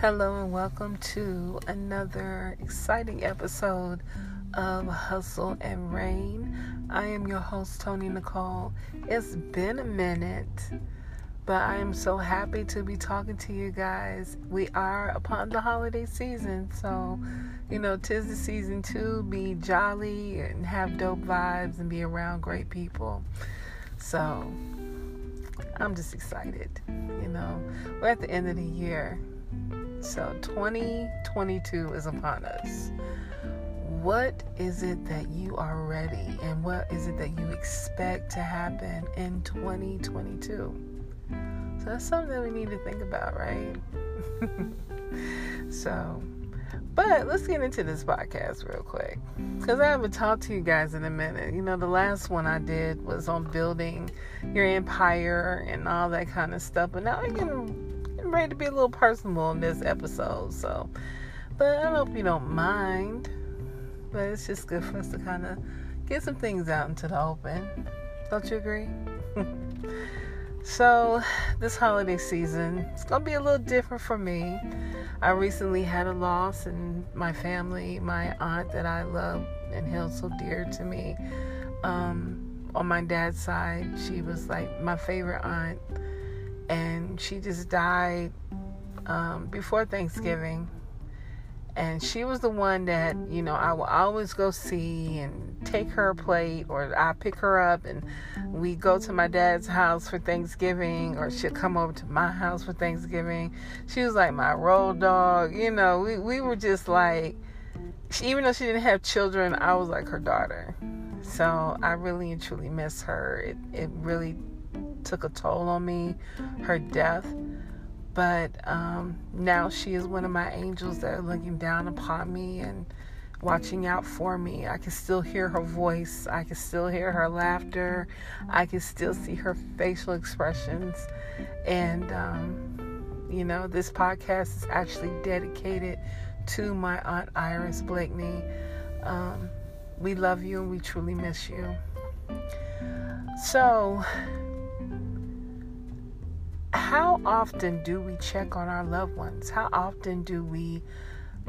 Hello and welcome to another exciting episode of Hustle and Rain. I am your host, Tony Nicole. It's been a minute, but I am so happy to be talking to you guys. We are upon the holiday season, so you know, tis the season to be jolly and have dope vibes and be around great people. So I'm just excited. You know, we're at the end of the year so 2022 is upon us. What is it that you are ready and what is it that you expect to happen in 2022? So that's something that we need to think about, right? so, but let's get into this podcast real quick because I haven't talked to you guys in a minute. You know, the last one I did was on building your empire and all that kind of stuff, but now I can I'm ready to be a little personal in this episode. So, but I hope you don't mind. But it's just good for us to kind of get some things out into the open. Don't you agree? so, this holiday season, it's going to be a little different for me. I recently had a loss in my family. My aunt that I love and held so dear to me. Um, on my dad's side, she was like my favorite aunt and she just died um, before Thanksgiving. And she was the one that, you know, I will always go see and take her plate, or I pick her up and we go to my dad's house for Thanksgiving, or she'll come over to my house for Thanksgiving. She was like my road dog. You know, we, we were just like, even though she didn't have children, I was like her daughter. So I really and truly miss her. It, it really took a toll on me, her death. But um, now she is one of my angels that are looking down upon me and watching out for me. I can still hear her voice. I can still hear her laughter. I can still see her facial expressions. And, um, you know, this podcast is actually dedicated to my Aunt Iris Blakeney. Um, we love you and we truly miss you. So, how often do we check on our loved ones? How often do we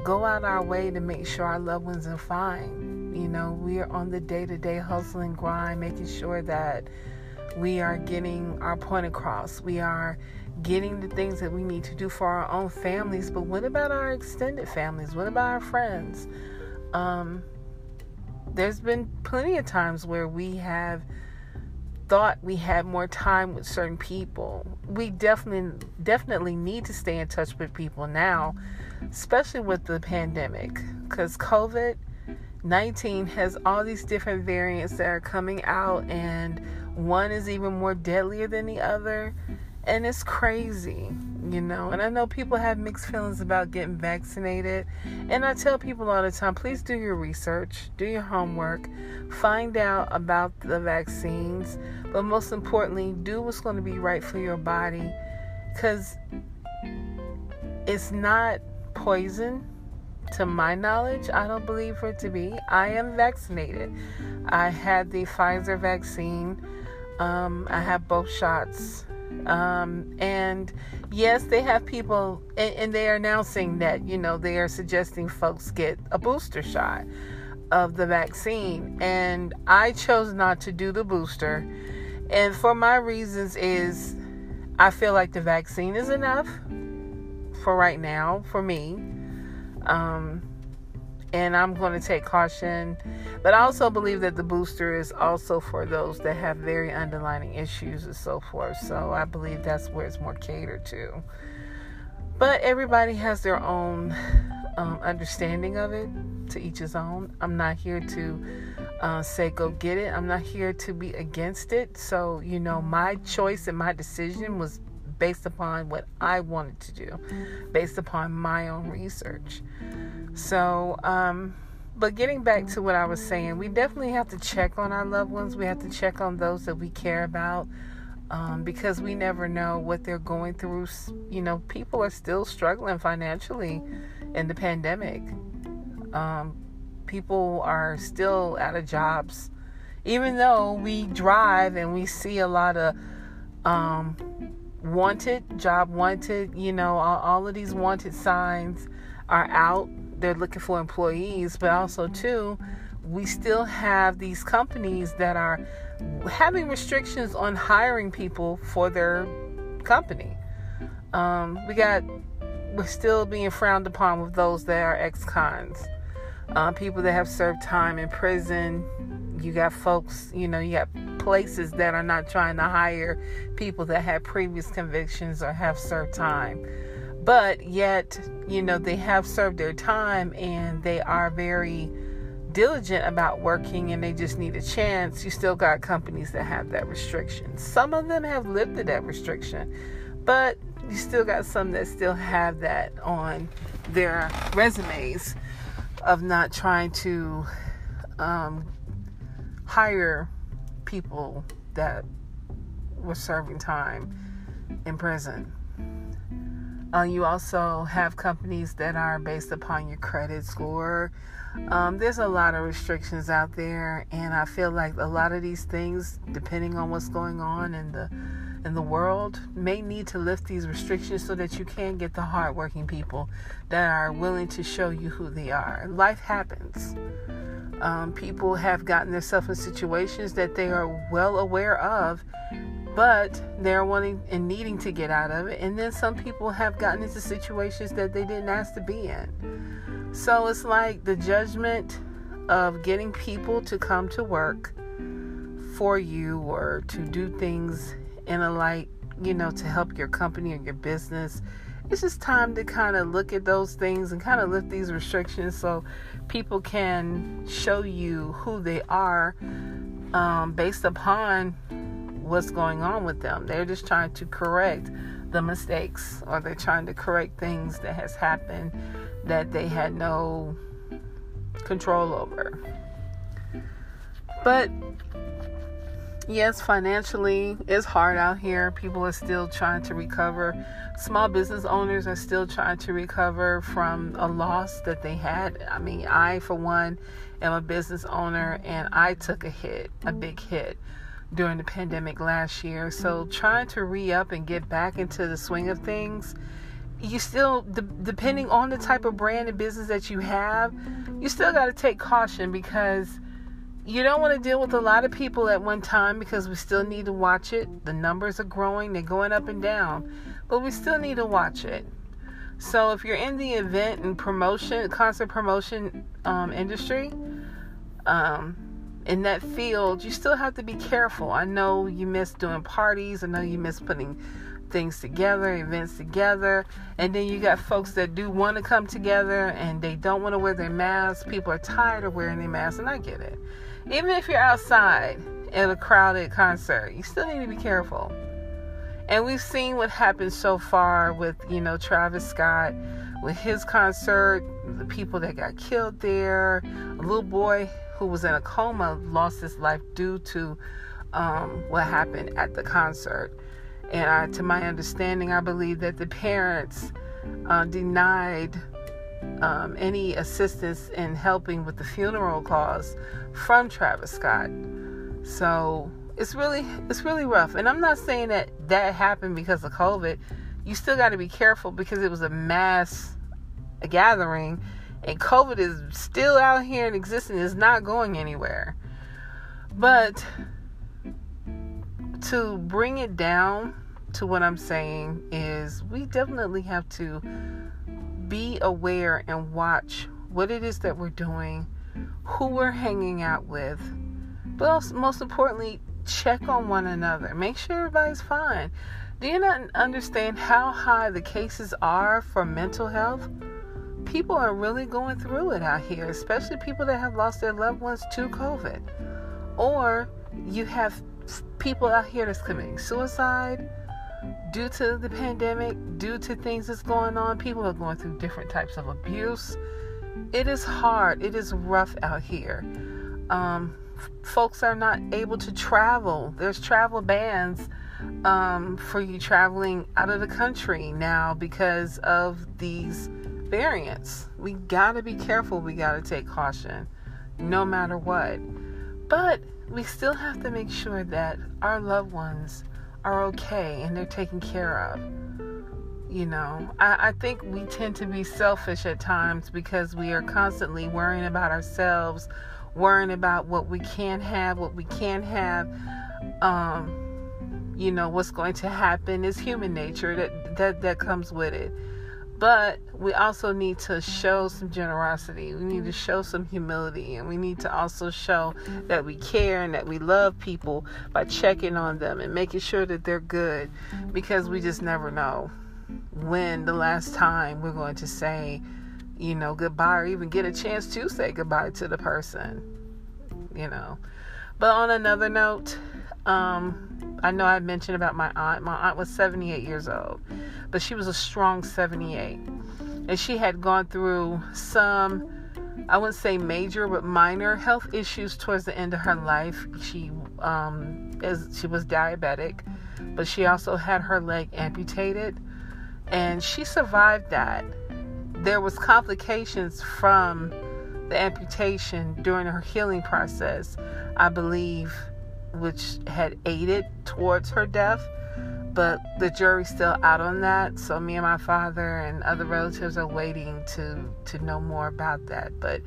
go out our way to make sure our loved ones are fine? You know, we are on the day to day hustle and grind, making sure that we are getting our point across. We are getting the things that we need to do for our own families. But what about our extended families? What about our friends? Um, there's been plenty of times where we have thought we had more time with certain people. We definitely definitely need to stay in touch with people now, especially with the pandemic cuz COVID 19 has all these different variants that are coming out and one is even more deadlier than the other and it's crazy you know. And i know people have mixed feelings about getting vaccinated. And i tell people all the time please do your research do your homework find out about the vaccines. But most importantly do what's going to be right for your body. Because it's not poison to my knowledge. I don't believe for it to be. I am vaccinated. I had the pfizer vaccine. Um, i have both shots um, and yes, they have people, and, and they are announcing that, you know, they are suggesting folks get a booster shot of the vaccine. And I chose not to do the booster. And for my reasons is I feel like the vaccine is enough for right now for me. Um, and I'm going to take caution. But I also believe that the booster is also for those that have very underlining issues and so forth. So I believe that's where it's more catered to. But everybody has their own um, understanding of it, to each his own. I'm not here to uh, say go get it. I'm not here to be against it. So, you know, my choice and my decision was based upon what I wanted to do, based upon my own research. So, um, but getting back to what I was saying, we definitely have to check on our loved ones. We have to check on those that we care about um, because we never know what they're going through. You know, people are still struggling financially in the pandemic. Um, people are still out of jobs, even though we drive and we see a lot of um, wanted, job wanted, you know, all, all of these wanted signs are out. They're looking for employees, but also, too, we still have these companies that are having restrictions on hiring people for their company. Um, we got, we're still being frowned upon with those that are ex cons. Uh, people that have served time in prison. You got folks, you know, you got places that are not trying to hire people that have previous convictions or have served time. But yet, you know, they have served their time and they are very diligent about working and they just need a chance. You still got companies that have that restriction. Some of them have lifted that restriction, but you still got some that still have that on their resumes of not trying to um, hire people that were serving time in prison. Uh, you also have companies that are based upon your credit score. Um, there's a lot of restrictions out there, and I feel like a lot of these things, depending on what's going on in the in the world, may need to lift these restrictions so that you can get the hardworking people that are willing to show you who they are. Life happens. Um, people have gotten themselves in situations that they are well aware of, but they're wanting and needing to get out of it. And then some people have gotten into situations that they didn't ask to be in. So it's like the judgment of getting people to come to work for you or to do things in a light, you know, to help your company or your business it's just time to kind of look at those things and kind of lift these restrictions so people can show you who they are um, based upon what's going on with them. They're just trying to correct the mistakes or they're trying to correct things that has happened that they had no control over. But yes, financially, it's hard out here. People are still trying to recover. Small business owners are still trying to recover from a loss that they had. I mean, I, for one, am a business owner and I took a hit, a big hit during the pandemic last year. So, trying to re up and get back into the swing of things you still depending on the type of brand and business that you have you still got to take caution because you don't want to deal with a lot of people at one time because we still need to watch it. The numbers are growing, they're going up and down, but we still need to watch it. So if you're in the event and promotion, concert promotion um, industry, um, in that field, you still have to be careful. I know you miss doing parties. I know you miss putting things together, events together. And then you got folks that do want to come together and they don't want to wear their masks. People are tired of wearing their masks, and I get it even if you're outside at a crowded concert, you still need to be careful. And we've seen what happened so far with, you know, Travis Scott with his concert, the people that got killed there, a little boy who was in a coma lost his life due to um, what happened at the concert. And I, to my understanding, I believe that the parents uh, denied um, any assistance in helping with the funeral costs from Travis Scott. So it's really it's really rough. And I'm not saying that that happened because of COVID. You still got to be careful because it was a mass gathering, and COVID is still out here and existing. It's not going anywhere. But to bring it down to what I'm saying is we definitely have to be aware and watch what it is that we're doing, who we're hanging out with, but also, most importantly, check on one another. Make sure everybody's fine. Do you not understand how high the cases are for mental health? People are really going through it out here, especially people that have lost their loved ones to COVID. Or you have people out here that's committing suicide due to the pandemic, due to things that's going on, people are going through different types of abuse. It is hard. It is rough out here. Um, folks are not able to travel. There's travel bans um, for you traveling out of the country now because of these variants. We gotta be careful. We gotta take caution, no matter what. But we still have to make sure that our loved ones are okay and they're taken care of. You know, I, I think we tend to be selfish at times because we are constantly worrying about ourselves, worrying about what we can't have, what we can't have. Um, you know what's going to happen is human nature that that that comes with it but we also need to show some generosity. We need to show some humility. And we need to also show that we care and that we love people by checking on them and making sure that they're good because we just never know when the last time we're going to say, you know, goodbye or even get a chance to say goodbye to the person, you know. But on another note, um, I know I mentioned about my aunt. My aunt was 78 years old but she was a strong 78. And she had gone through some, I wouldn't say major, but minor health issues towards the end of her life. She, um, as she was diabetic, but she also had her leg amputated, and she survived that. There was complications from the amputation during her healing process, I believe, which had aided towards her death but the jury's still out on that. So me and my father and other relatives are waiting to to know more about that. But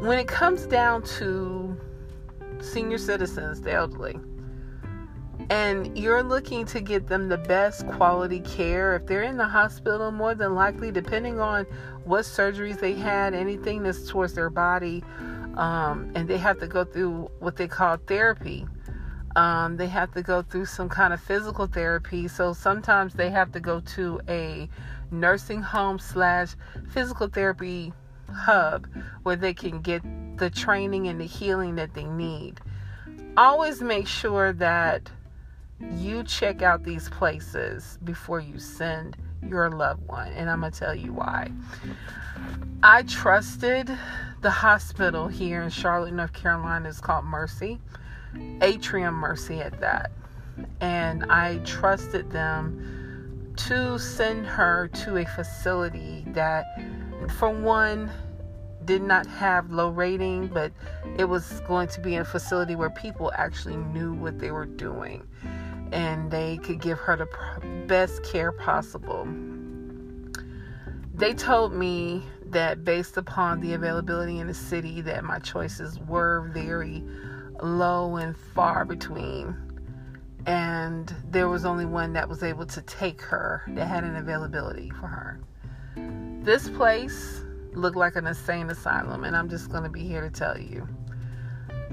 when it comes down to senior citizens, the elderly, and you're looking to get them the best quality care, if they're in the hospital, more than likely, depending on what surgeries they had, anything that's towards their body, um, and they have to go through what they call therapy um, they have to go through some kind of physical therapy. So sometimes they have to go to a nursing home slash physical therapy hub where they can get the training and the healing that they need. Always make sure that you check out these places before you send your loved one. And I'm going to tell you why. I trusted the hospital here in Charlotte, North Carolina. It's called Mercy. Atrium Mercy at that. And I trusted them to send her to a facility that, for one, did not have low rating, but it was going to be a facility where people actually knew what they were doing and they could give her the best care possible. They told me that based upon the availability in the city that my choices were very low and far between. And there was only one that was able to take her, that had an availability for her. This place looked like an insane asylum, and I'm just going to be here to tell you.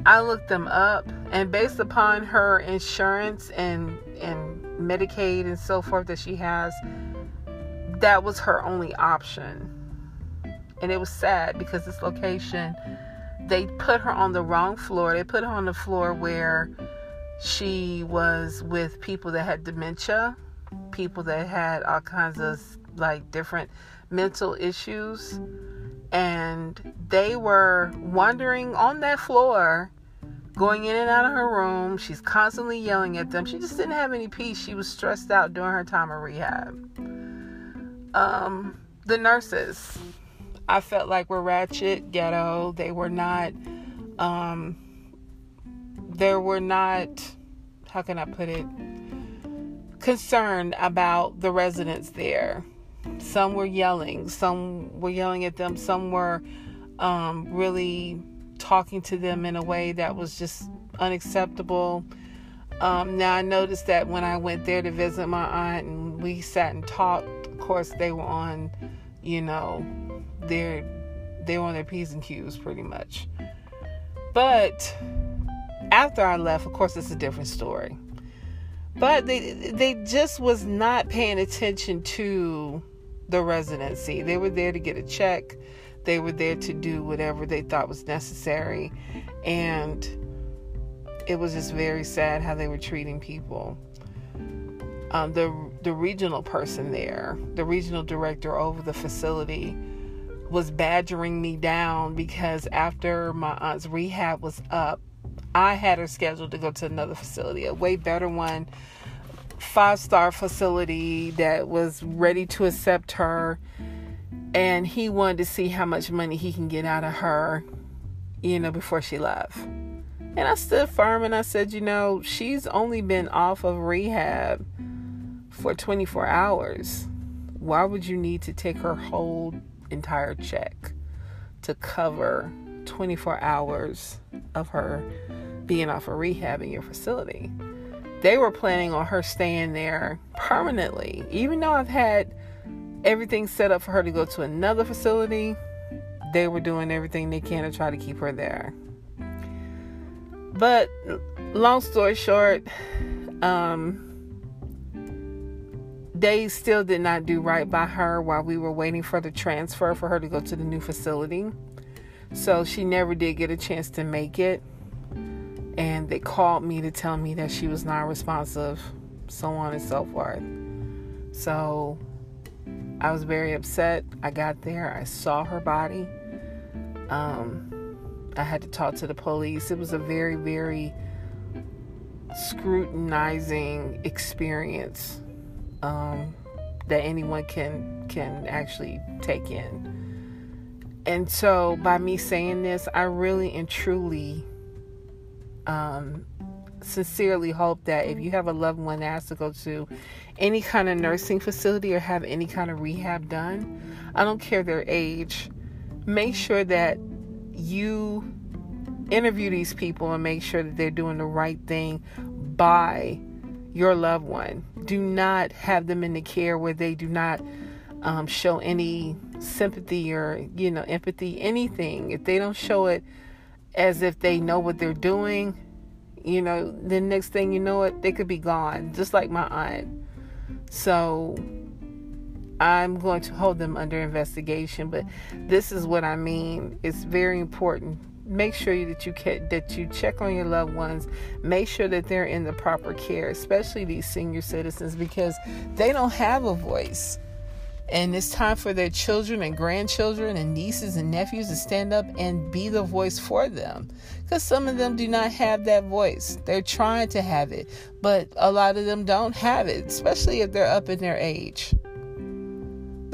I looked them up, and based upon her insurance and, and Medicaid and so forth that she has, that was her only option. And it was sad because this location they put her on the wrong floor. They put her on the floor where she was with people that had dementia, people that had all kinds of like different mental issues. And they were wandering on that floor, going in and out of her room. She's constantly yelling at them. She just didn't have any peace. She was stressed out during her time of rehab. Um, the nurses, I felt like were ratchet, ghetto. They were not, um, they were not, how can I put it, concerned about the residents there. Some were yelling, some were yelling at them, some were um, really talking to them in a way that was just unacceptable. Um, now I noticed that when I went there to visit my aunt and we sat and talked, of course they were on, you know, they're they were on their p's and q's pretty much. But after I left, of course, it's a different story. But they they just was not paying attention to the residency. They were there to get a check. They were there to do whatever they thought was necessary, and it was just very sad how they were treating people. Um, the the regional person there, the regional director over the facility, was badgering me down because after my aunt's rehab was up, I had her scheduled to go to another facility, a way better one, five star facility that was ready to accept her. And he wanted to see how much money he can get out of her, you know, before she left. And I stood firm and I said, you know, she's only been off of rehab for 24 hours. Why would you need to take her whole entire check to cover 24 hours of her being off of rehab in your facility? They were planning on her staying there permanently. Even though I've had everything set up for her to go to another facility, they were doing everything they can to try to keep her there. But long story short, um, they still did not do right by her while we were waiting for the transfer for her to go to the new facility. So she never did get a chance to make it. And they called me to tell me that she was not responsive, so on and so forth. So I was very upset. I got there, I saw her body. Um, I had to talk to the police. It was a very, very scrutinizing experience um, that anyone can can actually take in. And so, by me saying this, I really and truly, um, sincerely hope that if you have a loved one that has to go to any kind of nursing facility or have any kind of rehab done, I don't care their age, make sure that you interview these people and make sure that they're doing the right thing by your loved one. Do not have them in the care where they do not um, show any sympathy or you know empathy, anything. If they don't show it as if they know what they're doing, you know, the next thing you know it, they could be gone, just like my aunt. So I'm going to hold them under investigation, but this is what I mean. It's very important. Make sure that you that you check on your loved ones. Make sure that they're in the proper care, especially these senior citizens, because they don't have a voice. And it's time for their children and grandchildren and nieces and nephews to stand up and be the voice for them. Because some of them do not have that voice. They're trying to have it, but a lot of them don't have it, especially if they're up in their age.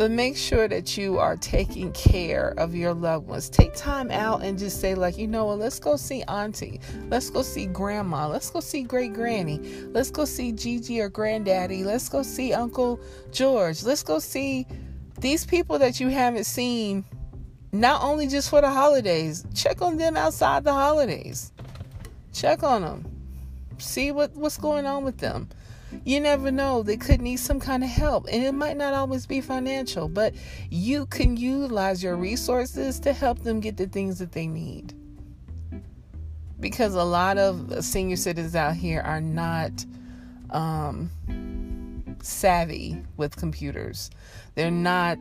But make sure that you are taking care of your loved ones. Take time out and just say, like, you know what, let's go see Auntie. Let's go see Grandma. Let's go see Great Granny. Let's go see Gigi or Granddaddy. Let's go see Uncle George. Let's go see these people that you haven't seen, not only just for the holidays, check on them outside the holidays. Check on them. See what, what's going on with them you never know. They could need some kind of help. And it might not always be financial, but you can utilize your resources to help them get the things that they need. Because a lot of senior citizens out here are not um, savvy with computers, they're not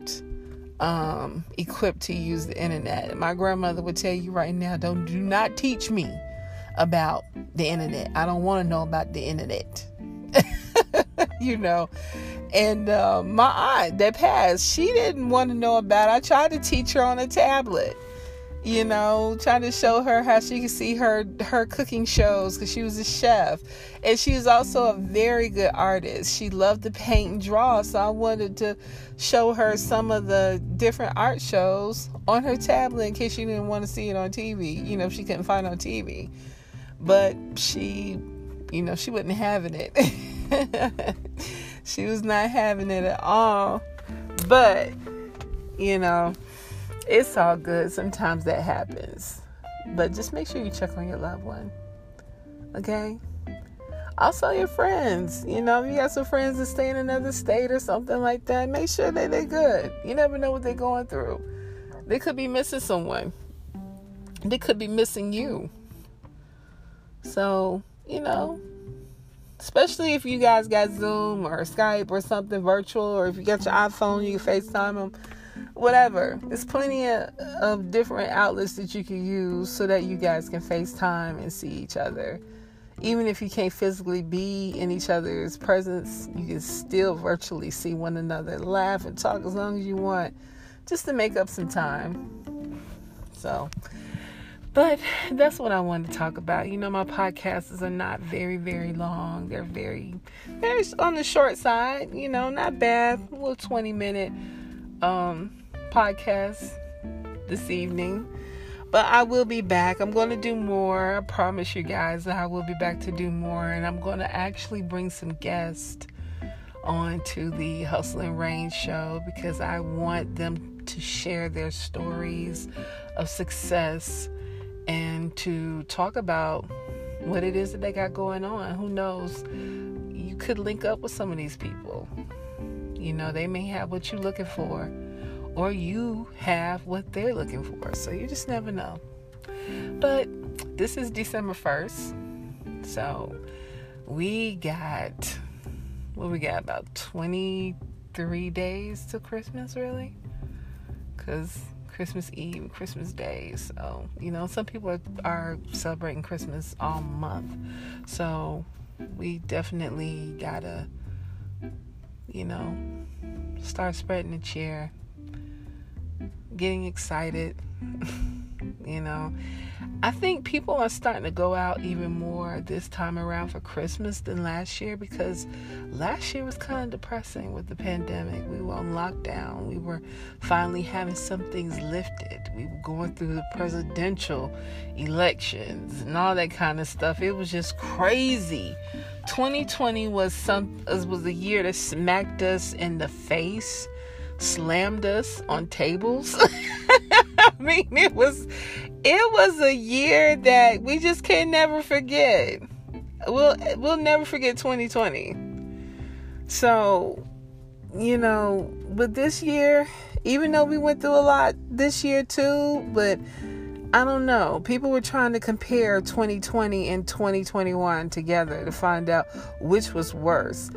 um, equipped to use the internet. My grandmother would tell you right now don't do not teach me about the internet. I don't want to know about the internet. you know. And uh, my aunt that passed, she didn't want to know about it. I tried to teach her on a tablet, you know, trying to show her how she could see her her cooking shows because she was a chef, and she was also a very good artist. She loved to paint and draw, so I wanted to show her some of the different art shows on her tablet in case she didn't want to see it on TV. You know, if she couldn't find on TV, but she you know, she wasn't having it. she was not having it at all. But, you know, it's all good. Sometimes that happens. But just make sure you check on your loved one. Okay? Also, your friends. You know, if you got some friends that stay in another state or something like that, make sure that they're good. You never know what they're going through. They could be missing someone, they could be missing you. So, you know, especially if you guys got Zoom or Skype or something virtual, or if you got your iPhone, you can FaceTime them, whatever. There's plenty of, of different outlets that you can use so that you guys can FaceTime and see each other. Even if you can't physically be in each other's presence, you can still virtually see one another, laugh and talk as long as you want, just to make up some time. So, but that's what I wanted to talk about. You know, my podcasts are not very, very long. They're very, very on the short side. You know, not bad. A little 20 minute um, podcast this evening. But I will be back. I'm going to do more. I promise you guys that I will be back to do more. And I'm going to actually bring some guests on to the Hustle and Rain show because I want them to share their stories of success and to talk about what it is that they got going on. Who knows? You could link up with some of these people. You know, they may have what you're looking for, or you have what they're looking for. So you just never know. But this is December 1st. So we got, what we got, about 23 days to Christmas, really? Because Christmas Eve, Christmas Day. So, you know, some people are, are celebrating Christmas all month. So we definitely gotta you know, start spreading the cheer, getting excited. you know, I think people are starting to go out even more this time around for Christmas than last year because last year was kind of depressing with the pandemic. We were on lockdown. We were finally having some things lifted. We were going through the presidential elections and all that kind of stuff. It was just crazy. 2020 was some was a year that smacked us in the face, slammed us on tables. Mean, it was it was a year that we just can never forget. We'll we'll never forget 2020. So, you know, but this year, even though we went through a lot this year too, but I don't know. People were trying to compare 2020 and 2021 together to find out which was worse.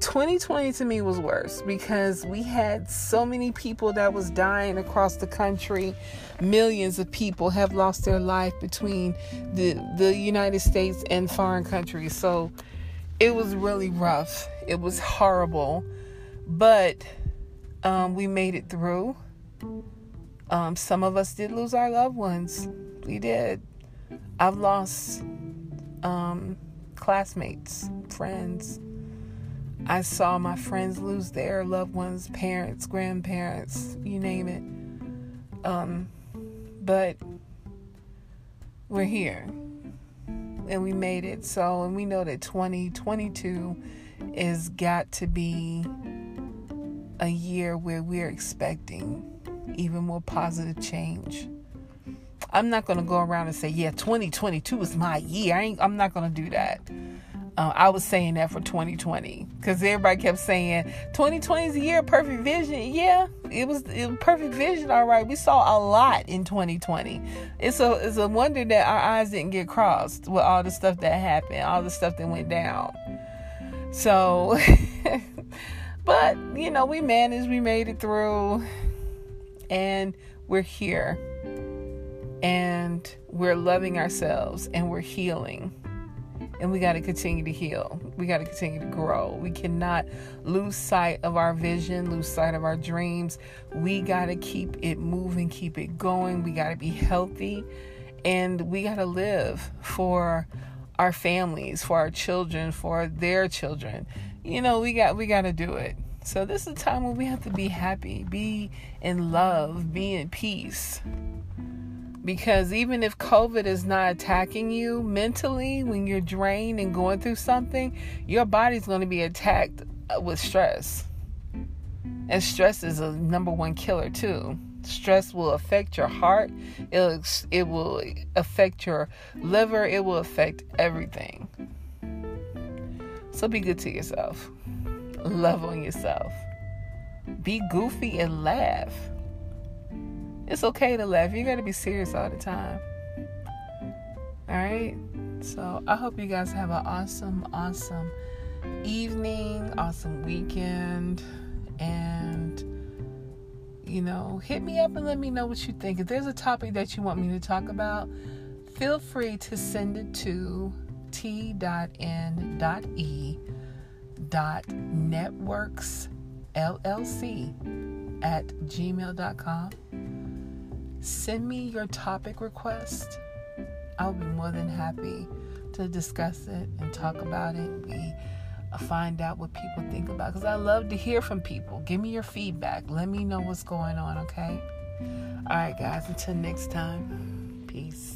2020 to me was worse because we had so many people that was dying across the country. Millions of people have lost their life between the the United States and foreign countries. So it was really rough. It was horrible, but um, we made it through. Um, some of us did lose our loved ones. We did. I've lost um, classmates, friends. I saw my friends lose their loved ones, parents, grandparents, you name it. Um, but we're here and we made it. So, and we know that 2022 is got to be a year where we're expecting even more positive change. I'm not going to go around and say, yeah, 2022 is my year. I ain't, I'm not going to do that. Uh, I was saying that for 2020 because everybody kept saying 2020 is a year of perfect vision. Yeah, it was, it was perfect vision. All right, we saw a lot in 2020. It's a it's a wonder that our eyes didn't get crossed with all the stuff that happened, all the stuff that went down. So, but you know, we managed. We made it through and we're here and we're loving ourselves and we're healing. And we got to continue to heal. We got to continue to grow. We cannot lose sight of our vision, lose sight of our dreams. We got to keep it moving, keep it going. We got to be healthy and we got to live for our families, for our children, for their children. You know, we got we got to do it. So this is a time when we have to be happy, be in love, be in peace. Because even if COVID is not attacking you mentally, when you're drained and going through something, your body's going to be attacked uh, with stress. And stress is a number one killer too. Stress will affect your heart. It'll, it will affect your liver. It will affect everything. So be good to yourself love on yourself. Be goofy and laugh. It's okay to laugh. You got to be serious all the time. All right? So I hope you guys have an awesome, awesome evening, awesome weekend. And, you know, hit me up and let me know what you think. If there's a topic that you want me to talk about, feel free to send it to t.n.e dot networks llc at gmail.com send me your topic request. I'll be more than happy to discuss it and talk about it we uh, find out what people think about because i love to hear from people. Give me your feedback. Let me know what's going on okay? All right, guys, until next time, peace.